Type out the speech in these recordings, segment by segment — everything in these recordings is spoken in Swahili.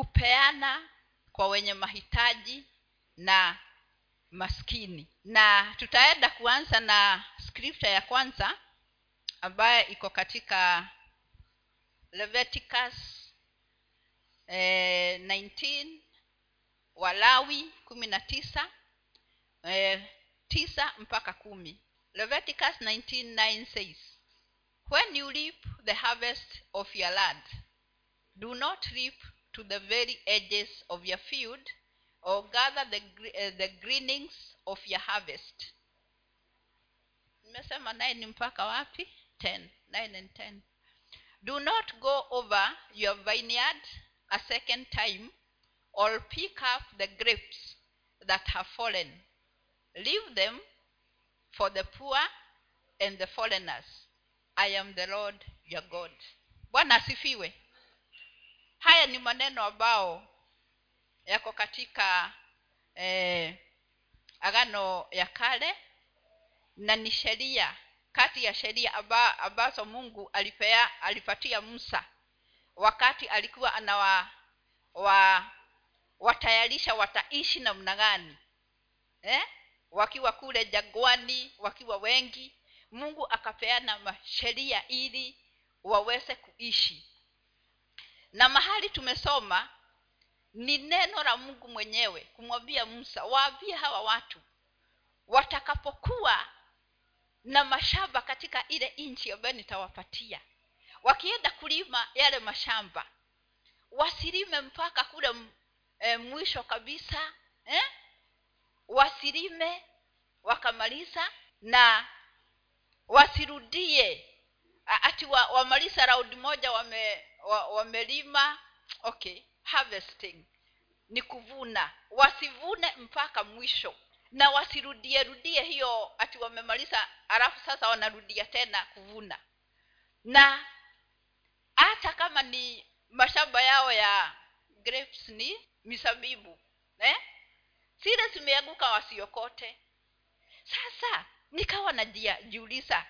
kupeana kwa wenye mahitaji na maskini. Na tutaenda kuanza na scripture ya kwanza ambayo iko katika leviticus eh, 19 walawi kumi na tisa eh, tisa mpaka kumi. Leviticus 19:9 says when you reap the harvest of your land do not reap to the very edges of your field or gather the, uh, the greenings of your harvest. Nimesema 9 mpaka wapi? 10 9 and 10 do not go over your vineyard a second time or pick up the grapes that have fallen. Leave them for the poor and the foreigners. I am the lord your god. Bwana asifiwe haya ni maneno ambao yako katika eh, agano ya kale na ni sheria kati ya sheria amba, ambazo mungu alipea alipatia musa wakati alikuwa anawa wa, watayarisha wataishi namna gani eh? wakiwa kule jagwani wakiwa wengi mungu akapeana sheria ili waweze kuishi na mahali tumesoma ni neno la mungu mwenyewe kumwambia musa waambie hawa watu watakapokuwa na mashamba katika ile nchi ambayo nitawapatia wakienda kulima yale mashamba wasilime mpaka kule e, mwisho kabisa eh? wasilime wakamaliza na wasirudie ati wa, raundi moja wame, wa, wamelima okay harvesting. Ni kuvuna. Wasivune mpaka mwisho. Na wasirudie rudie hiyo ati wamemaliza alafu sasa wanarudia tena kuvuna. Na hata kama ni mashamba yao ya grapes ni misabibu eh? zile zimeanguka wasiokote. Sasa nikawa najiuliza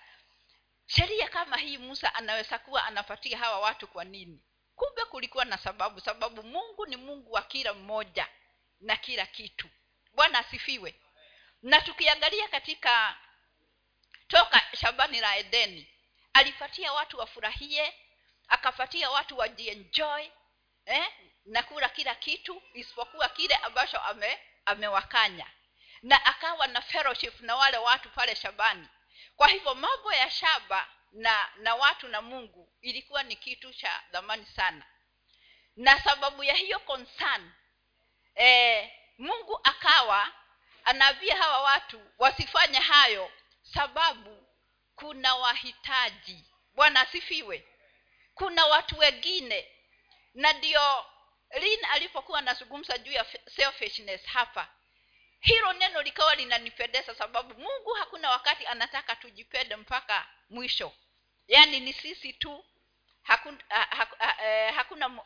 sheria kama hii musa anaweza kuwa anapatia hawa watu kwa nini? Kumbe kulikuwa na sababu. Sababu mungu ni mungu wa kila mmoja na kila kitu. Bwana asifiwe. Na tukiangalia katika toka shambani la edeni alipatia watu wafurahie akapatia watu wajienjoy eh? na kula kila kitu isipokuwa kile ambacho ame, amewakanya. Na akawa na fellowship na wale watu pale shambani kwa hivyo mambo ya shaba na na watu na mungu ilikuwa ni kitu cha dhamani sana. Na sababu ya hiyo concern eh, mungu akawa anaambia hawa watu wasifanye hayo sababu kuna wahitaji. Bwana asifiwe. Kuna watu wengine. Na ndio lin alipokuwa anazungumza juu ya selfishness hapa hilo neno likawa linanipendeza sababu mungu hakuna wakati anataka tujipende mpaka mwisho. Yaani ni sisi tu hakuna, ha, ha, eh, hakuna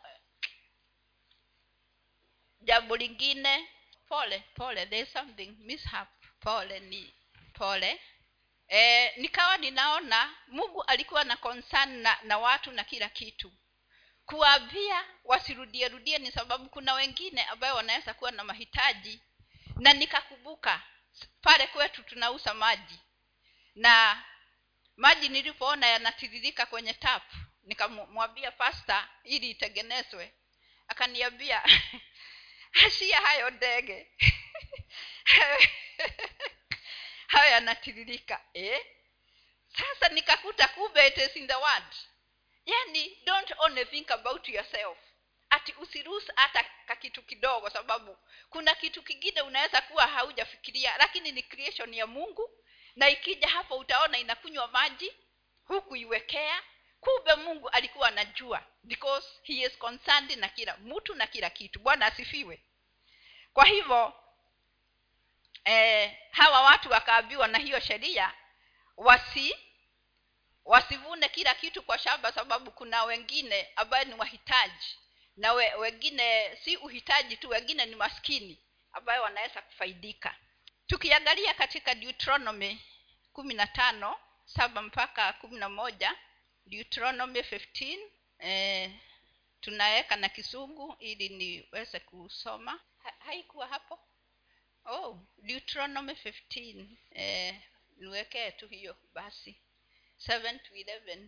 jambo lingine. Pole pole there is something mishap. Pole ni pole. E, nikawa ninaona mungu alikuwa na concern na, na watu na kila kitu. Kuwaambia wasirudie rudie ni sababu kuna wengine ambayo wanaweza kuwa na mahitaji na nikakumbuka pale kwetu tunauza maji. Na maji nilipoona yanatiririka kwenye tap nikamwambia pasta ili itengenezwe. Akaniambia ashia hayo ndege. Hayo yanatiririka. Eh? sasa nikakuta kumbe it is in the word. Yani don't only think about yourself ati usiruhusu hata kakitu kidogo sababu kuna kitu kingine unaweza kuwa haujafikiria lakini ni creation ya mungu na ikija hapo utaona inakunywa maji huku iwekea kumbe mungu alikuwa anajua because he is concerned na kila mtu na kila kitu. Bwana asifiwe. Kwa hivyo eh, hawa watu wakaambiwa na hiyo sheria wasi wasivune kila kitu kwa shamba sababu kuna wengine ambaye ni wahitaji na we, wengine si uhitaji tu wengine ni maskini ambayo wanaweza kufaidika. Tukiangalia katika deuteronomy kumi na tano saba mpaka kumi na moja deuteronomy 15 eh, tunaweka na kisungu ili niweze kusoma. Ha, haikuwa hapo? Oh deuteronomy 15 eh, niwekee tu hiyo basi. 7 to 11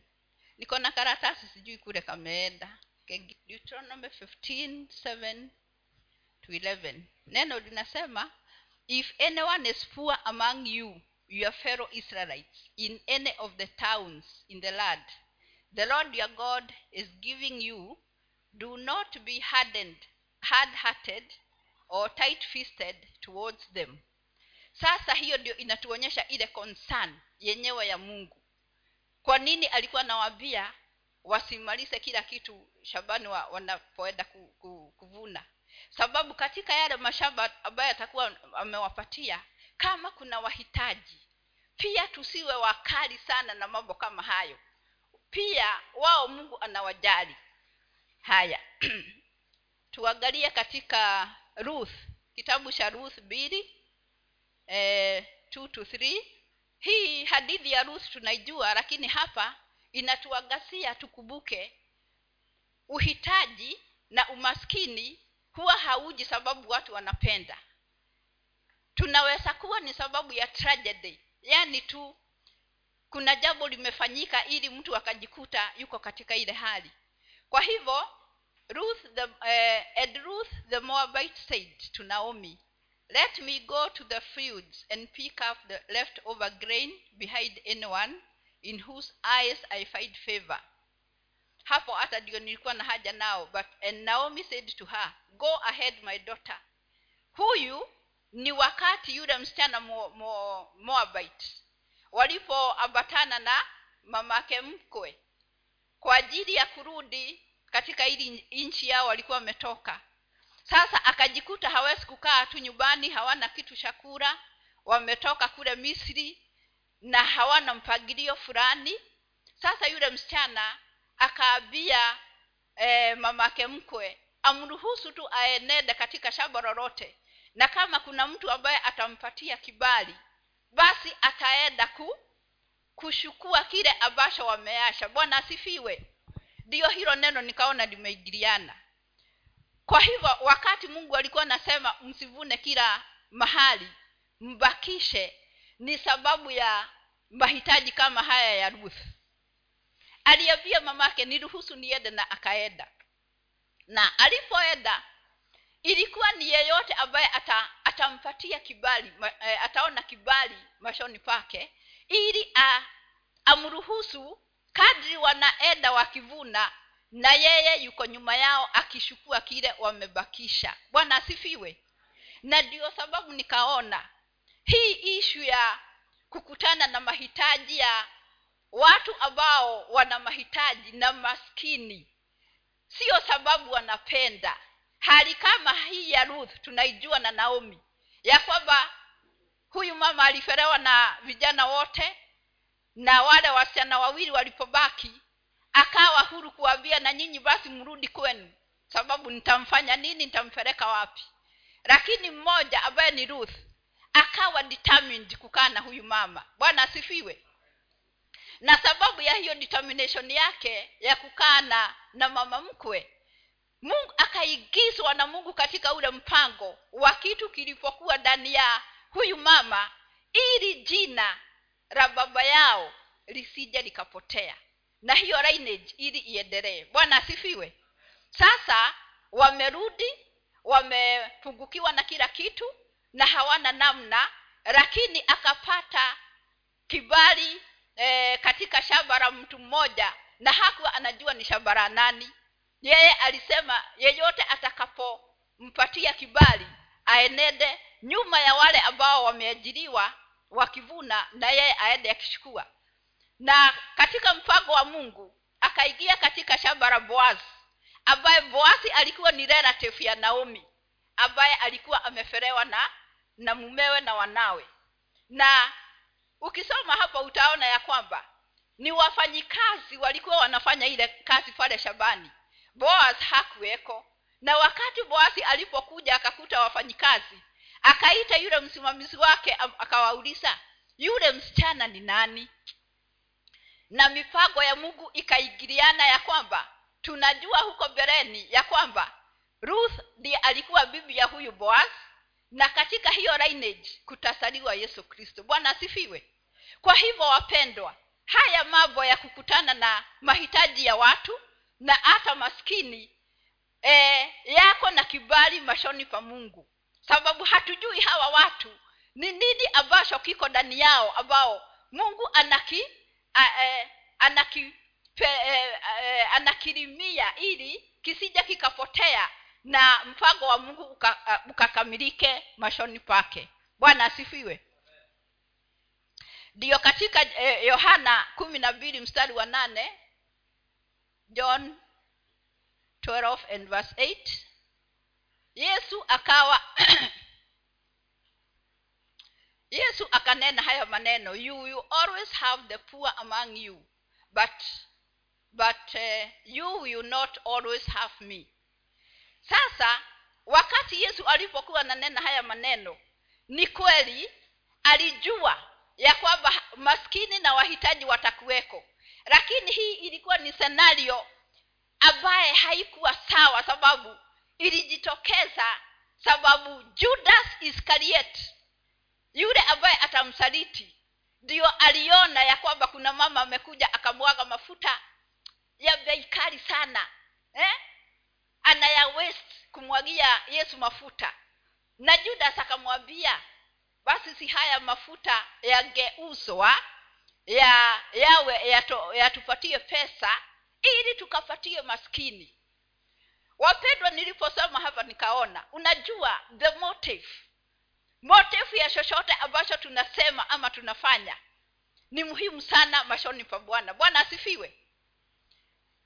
niko na karatasi sijui kule kameenda deuteronomy 15 to 11 neno linasema if anyone is poor among you your fellow israelites in any of the towns in the land the lord your god is giving you do not be hardened hard-hearted or tight-fisted towards them. Sasa hiyo ndio inatuonyesha ile concern yenyewe ya mungu. Kwa nini alikuwa anawaambia wasimalize kila kitu shambani wa, wanapoenda ku, ku, kuvuna. Sababu katika yale mashamba ambayo atakuwa amewapatia kama kuna wahitaji pia tusiwe wakali sana na mambo kama hayo. Pia wao mungu anawajali. Haya tuangalie katika ruth kitabu cha ruth mbili eh, two to three. Hii hadithi ya ruth tunaijua lakini hapa inatuangazia tukumbuke uhitaji na umaskini huwa hauji sababu watu wanapenda. Tunaweza kuwa ni sababu ya tragedy yaani tu kuna jambo limefanyika ili mtu akajikuta yuko katika ile hali. Kwa hivyo ruth the, uh, and ruth the moabite said to naomi let me go to the fields and pick up the leftover grain behind anyone in whose eyes i find favor. Hapo hata ndio nilikuwa na haja nao but and naomi said to her go ahead my daughter. Huyu ni wakati yule msichana mo, mo, moabite walipoambatana na mamake mkwe kwa ajili ya kurudi katika ili nchi yao walikuwa wametoka. Sasa akajikuta hawezi kukaa tu nyumbani hawana kitu chakura wametoka kule misri na hawana mpangilio fulani. Sasa yule msichana akaambia e, mamake mkwe amruhusu tu aenende katika shamba lolote na kama kuna mtu ambaye atampatia kibali basi ataenda ku kushukua kile ambacho wameasha bwana asifiwe. Ndiyo hilo neno nikaona limeingiliana. Kwa hivyo wakati mungu alikuwa anasema msivune kila mahali mbakishe ni sababu ya mahitaji kama haya ya ruth. Aliambia mamake niruhusu niende na akaenda. Na alipoenda ilikuwa ni yeyote ambaye ata, atampatia kibali ma, e, ataona kibali mashoni pake ili a, amruhusu kadri wanaenda wakivuna na yeye yuko nyuma yao akishukua kile wamebakisha. Bwana asifiwe. Na ndio sababu nikaona hii ishu ya kukutana na mahitaji ya watu ambao wana mahitaji na maskini sio sababu wanapenda. Hali kama hii ya ruth tunaijua na naomi ya kwamba huyu mama alifelewa na vijana wote na wale wasichana wawili walipobaki akawa huru kuwambia na nyinyi basi mrudi kwenu sababu nitamfanya nini nitampeleka wapi? Lakini mmoja ambaye ni ruth akawa determined kukaa na huyu mama. Bwana asifiwe. Na sababu ya hiyo determination yake ya kukaa na na mama mkwe mungu akaigizwa na mungu katika ule mpango wa kitu kilipokuwa ndani ya huyu mama ili jina la baba yao lisije likapotea. Na hiyo lineage ili iendelee. Bwana asifiwe. Sasa wamerudi wamepungukiwa na kila kitu na hawana namna lakini akapata kibali e, katika shamba la mtu mmoja na hakuwa anajua ni shamba la nani. Yeye alisema yeyote atakapompatia kibali aenende nyuma ya wale ambao wameajiriwa wakivuna na yeye aende akishukua. Na katika mpango wa mungu akaingia katika shamba la boazi ambaye boazi alikuwa ni relative ya naomi ambaye alikuwa amefelewa na na mumewe na wanawe. Na ukisoma hapa utaona ya kwamba ni wafanyikazi walikuwa wanafanya ile kazi pale shambani. Boaz hakuweko. Na wakati boazi alipokuja akakuta wafanyikazi akaita yule msimamizi wake akawauliza yule msichana ni nani? Na mipango ya mungu ikaingiliana ya kwamba tunajua huko mbeleni ya kwamba ruth ndiye alikuwa bibi ya huyu boaz na katika hiyo lineage kutasaliwa yesu kristo. Bwana asifiwe. Kwa hivyo wapendwa haya mambo ya kukutana na mahitaji ya watu na hata maskini e, yako na kibali mashoni pa mungu. Sababu hatujui hawa watu ni nini ambacho kiko ndani yao ambao mungu anaki a, e, anaki e, e, anakirimia ili kisija kikapotea na mpango wa mungu uka, uh, ukakamilike mashoni pake. Bwana asifiwe. Ndiyo katika eh, yohana kumi na mbili mstari wa nane john 12 and verse 8 yesu akawa yesu akanena haya maneno you you always have the poor among you but but uh, you will not always have me sasa wakati yesu alipokuwa nanena haya maneno ni kweli alijua ya kwamba maskini na wahitaji watakuweko lakini hii ilikuwa ni senario ambaye haikuwa sawa sababu ilijitokeza sababu judas iskariot yule ambaye atamsaliti ndio aliona ya kwamba kuna mama amekuja akamwaga mafuta ya bei kali sana eh? Anaya west kumwagia yesu mafuta. Na judas akamwambia basi si haya mafuta yangeuzwa ya yawe yatupatie ya pesa ili tukapatie maskini. Wapendwa niliposoma hapa nikaona unajua the motive. Motive ya chochote ambacho tunasema ama tunafanya ni muhimu sana mashoni pa bwana. Bwana asifiwe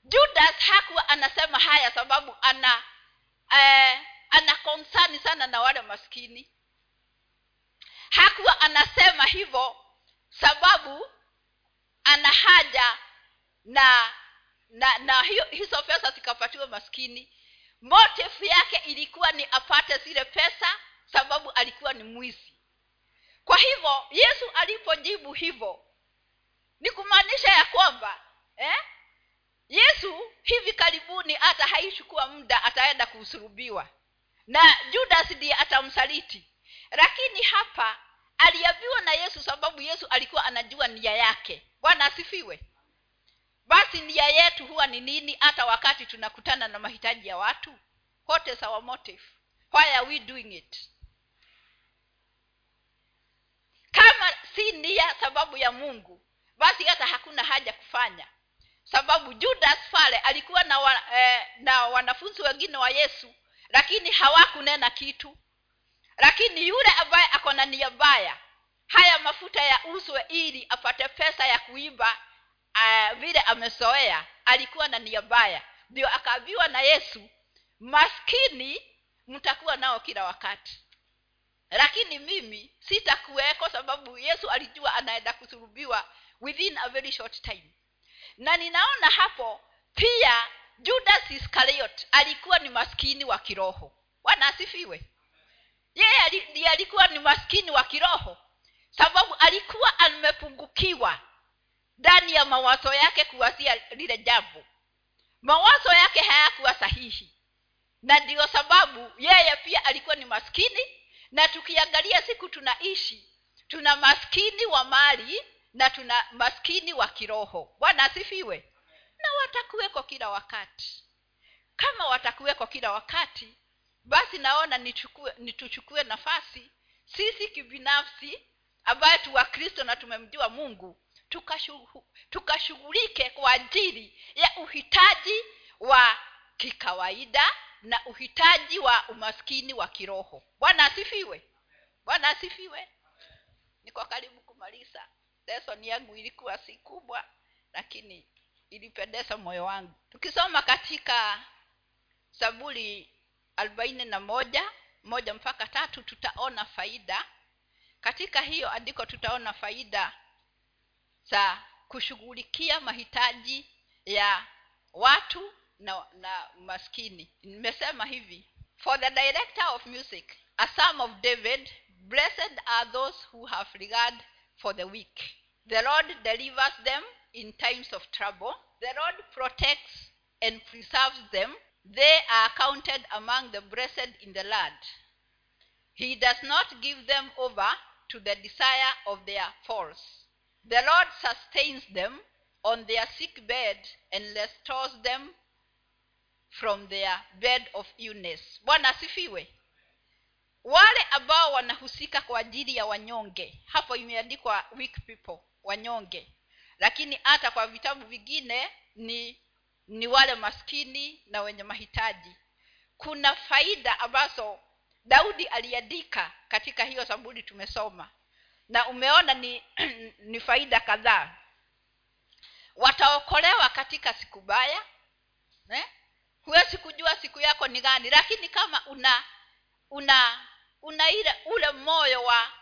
judas hakuwa anasema haya sababu ana eh, ana konsani sana na wale maskini. Hakuwa anasema hivyo sababu ana haja na na na hiyo, hizo pesa zikapatiwa maskini. Motifu yake ilikuwa ni apate zile pesa sababu alikuwa ni mwizi. Kwa hivyo yesu alipojibu hivyo ni kumaanisha ya kwamba eh, hivi karibuni hata haichukua muda ataenda kusurubiwa na judas ndiye atamsaliti. Lakini hapa aliambiwa na yesu sababu yesu alikuwa anajua nia yake. Bwana asifiwe. Basi nia yetu huwa ni nini hata wakati tunakutana na mahitaji ya watu? What is our motive? Why are we doing it? Kama si nia sababu ya mungu basi hata hakuna haja kufanya sababu judas pale alikuwa na, wa, eh, na wanafunzi wengine wa yesu lakini hawakunena kitu. Lakini yule ambaye ako na nia mbaya haya mafuta ya uswe ili apate pesa ya kuiba uh, vile amezoea alikuwa na nia mbaya. Ndio akaambiwa na yesu maskini mtakuwa nao kila wakati. Lakini mimi sitakuweko sababu yesu alijua anaenda kusurubiwa within a very short time na ninaona hapo pia judas iskariot alikuwa ni maskini wa kiroho. Bwana asifiwe. Yeye alikuwa ni maskini wa kiroho. Sababu alikuwa amepungukiwa ndani ya mawazo yake kuwazia lile jambo. Mawazo yake hayakuwa sahihi. Na ndiyo sababu yeye pia alikuwa ni maskini. Na tukiangalia siku tunaishi tuna maskini wa mali na tuna maskini wa kiroho. Bwana asifiwe. Na watakuweko kila wakati. Kama watakuweko kila wakati basi naona nichukue nituchukue nafasi sisi kibinafsi ambaye tu wakristo na tumemjua mungu tukashughulike tuka kwa ajili ya uhitaji wa kikawaida na uhitaji wa umaskini wa kiroho. Bwana asifiwe. Bwana asifiwe. Niko karibu kumaliza lesoni yangu ilikuwa si kubwa lakini ilipendeza moyo wangu. Tukisoma katika saburi arobaini na moja moja mpaka tatu tutaona faida. Katika hiyo andiko tutaona faida za kushughulikia mahitaji ya watu na, na maskini. Nimesema hivi for the director of music a psalm of david blessed are those who have regard for the weak. The lord delivers them in times of trouble. The lord protects and preserves them. They are counted among the blessed in the land. He does not give them over to the desire of their faults the lord sustains them on their sick bed and restores them from their bed of illness. Bwana asifiwe wale ambao wanahusika kwa ajili ya wanyonge. Hapo imeandikwa weak people wanyonge. Lakini hata kwa vitabu vingine ni ni wale maskini na wenye mahitaji. Kuna faida ambazo daudi aliandika katika hiyo sabuni tumesoma. Na umeona ni ni faida kadhaa. Wataokolewa katika siku baya eh? huwezi kujua siku yako ni gani lakini kama una una una ile ule moyo wa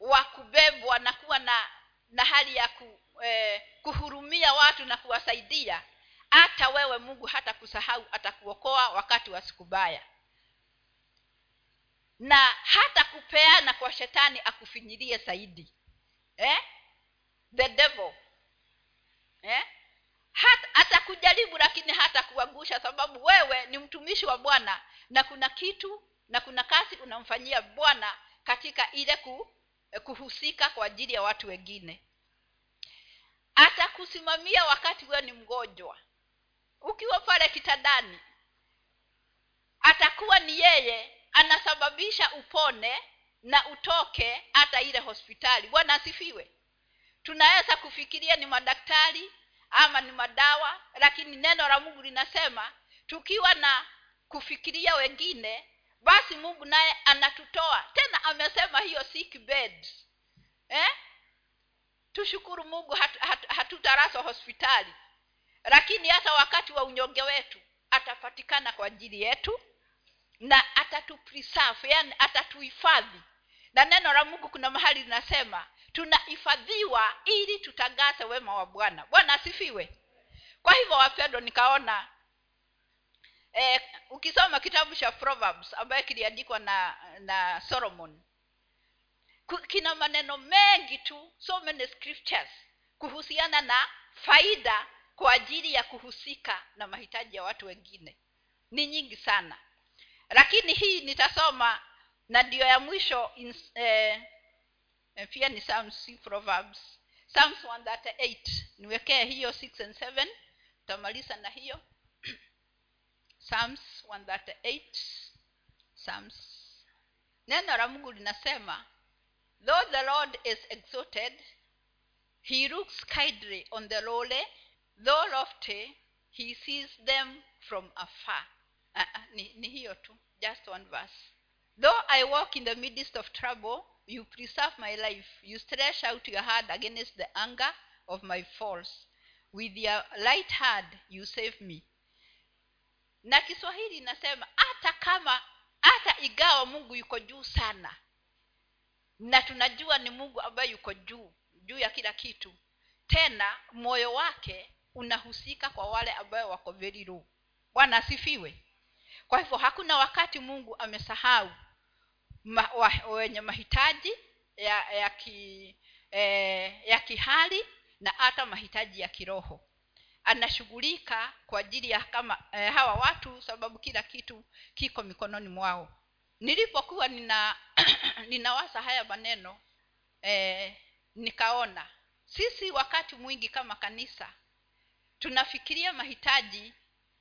wa kubebwa na kuwa na na hali ya ku, eh, kuhurumia watu na kuwasaidia hata wewe mungu hata kusahau atakuokoa wakati wa siku baya na hata kupeana kwa shetani akufinyilie zaidi eh? the devil eh? hata atakujaribu lakini hata kuangusha sababu wewe ni mtumishi wa bwana na kuna kitu na kuna kazi unamfanyia bwana katika ile ku, kuhusika kwa ajili ya watu wengine. Atakusimamia wakati wewe ni mgonjwa. Ukiwa pale kitandani atakuwa ni yeye anasababisha upone na utoke hata ile hospitali. Bwana asifiwe. Tunaweza kufikiria ni madaktari ama ni madawa lakini neno la mungu linasema tukiwa na kufikiria wengine basi mungu naye anatutoa. Tena amesema hiyo sick bed. Eh? tushukuru mungu hat, hat, hatutaraswa hospitali. Lakini hata wakati wa unyonge wetu atapatikana kwa ajili yetu na atatupreserve yani atatuhifadhi. Na neno la mungu kuna mahali linasema tunahifadhiwa ili tutangaze wema wa bwana. Bwana asifiwe. Kwa hivyo wapendwa nikaona eh, ukisoma kitabu cha proverbs ambayo kiliandikwa na na solomon kina maneno mengi tu. So many scriptures kuhusiana na faida kwa ajili ya kuhusika na mahitaji ya watu wengine. Ni nyingi sana. Lakini hii nitasoma na ndio ya mwisho in, eh, pia ni psalms proverbs. Psalms 138 niwekee hiyo 6 and 7 tutamaliza na hiyo psalms 138 psalms. Neno la mungu linasema though the lord is exalted he looks kindly on the lowly. Though lofty he sees them from afar. Uh, ni, ni hiyo tu just one verse. Though i walk in the midst of trouble you preserve my life. You stretch out your hand against the anger of my faults with your light hand you save me na kiswahili inasema hata kama hata igawa mungu yuko juu sana. Na tunajua ni mungu ambaye yuko juu juu ya kila kitu. Tena moyo wake unahusika kwa wale ambayo wako very low. Bwana asifiwe. Kwa hivyo hakuna wakati mungu amesahau ma, wa, wenye mahitaji ya ya, ki, eh, ya kihali na hata mahitaji ya kiroho anashughulika kwa ajili ya kama eh, hawa watu sababu kila kitu kiko mikononi mwao. Nilipokuwa nina ninawaza haya maneno eh, nikaona sisi wakati mwingi kama kanisa tunafikiria mahitaji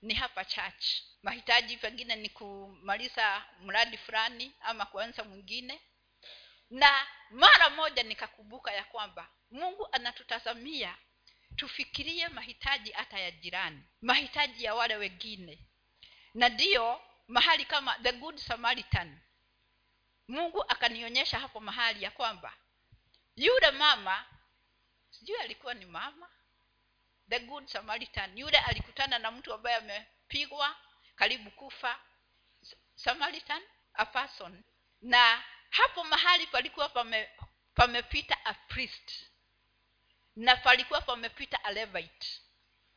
ni hapa church. Mahitaji pengine ni kumaliza mradi fulani ama kuanza mwingine. Na mara moja nikakumbuka ya kwamba mungu anatutazamia tufikirie mahitaji hata ya jirani mahitaji ya wale wengine. Na ndiyo mahali kama the good samaritan. Mungu akanionyesha hapo mahali ya kwamba yule mama sijui alikuwa ni mama? The good samaritan. Yule alikutana na mtu ambaye amepigwa karibu kufa. Samaritan a person. Na hapo mahali palikuwa pame, pamepita a priest na palikuwa pamepita a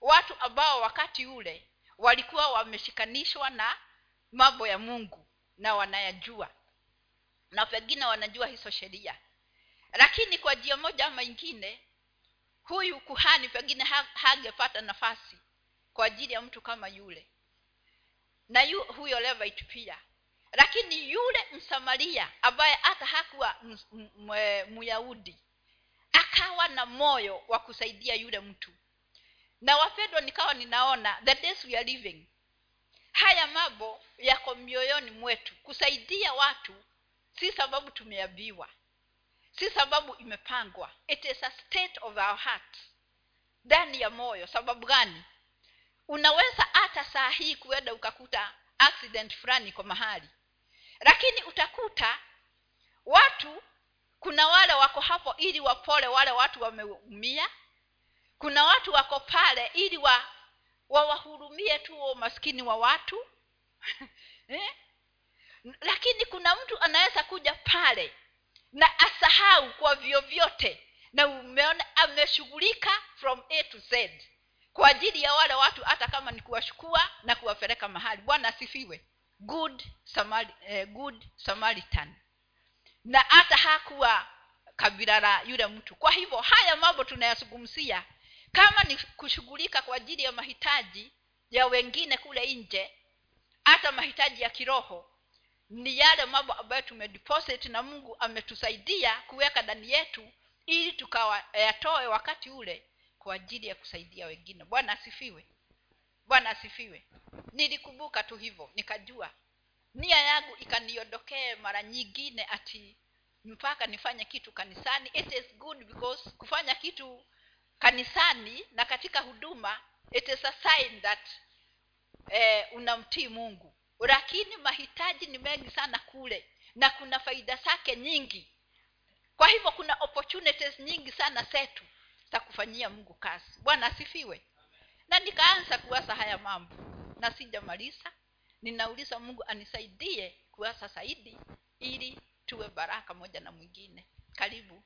watu ambao wakati ule walikuwa wameshikanishwa na mambo ya mungu na wanayajua. Na pengine wanajua hizo sheria. Lakini kwa jia moja ama ingine huyu kuhani pengine hangepata nafasi kwa ajili ya mtu kama yule. Na yu, huyo levite pia. Lakini yule msamaria ambaye hata hakuwa myahudi akawa na moyo wa kusaidia yule mtu. Na wapendwa nikawa ninaona the days we are living haya mambo yako mioyoni mwetu. Kusaidia watu si sababu tumeambiwa si sababu imepangwa. It is a state of our heart ndani ya moyo sababu gani? Unaweza hata saa hii kuenda ukakuta accident fulani kwa mahali. Lakini utakuta watu kuna wale wako hapo ili wapole wale watu wameumia. Kuna watu wako pale ili wa wawahurumie tu umaskini wa watu. Eh? lakini kuna mtu anaweza kuja pale na asahau kwa vyovyote. Na umeona ameshughulika from a to z. Kwa ajili ya wale watu hata kama ni kuwashukua na kuwapeleka mahali. Bwana asifiwe. Good Samari, eh, good samaritan na hata hakuwa kabila la yule mtu. Kwa hivyo haya mambo tunayazungumzia kama ni kushughulika kwa ajili ya mahitaji ya wengine kule nje hata mahitaji ya kiroho ni yale mambo ambayo tumedeposit na mungu ametusaidia kuweka ndani yetu ili tukayatoe wakati ule kwa ajili ya kusaidia wengine. Bwana asifiwe. Bwana asifiwe. Nilikumbuka tu hivyo nikajua nia yangu ikaniondokee mara nyingine ati mpaka nifanye kitu kanisani. It is good because kufanya kitu kanisani na katika huduma it is a sign that eh, unamtii mungu. Lakini mahitaji ni mengi sana kule na kuna faida zake nyingi. Kwa hivyo kuna opportunities nyingi sana zetu za kufanyia mungu kazi. Bwana asifiwe. Na nikaanza kuwasa haya mambo na sijamaliza ninauliza mungu anisaidie kuwasa zaidi ili tuwe baraka moja na mwingine. Karibu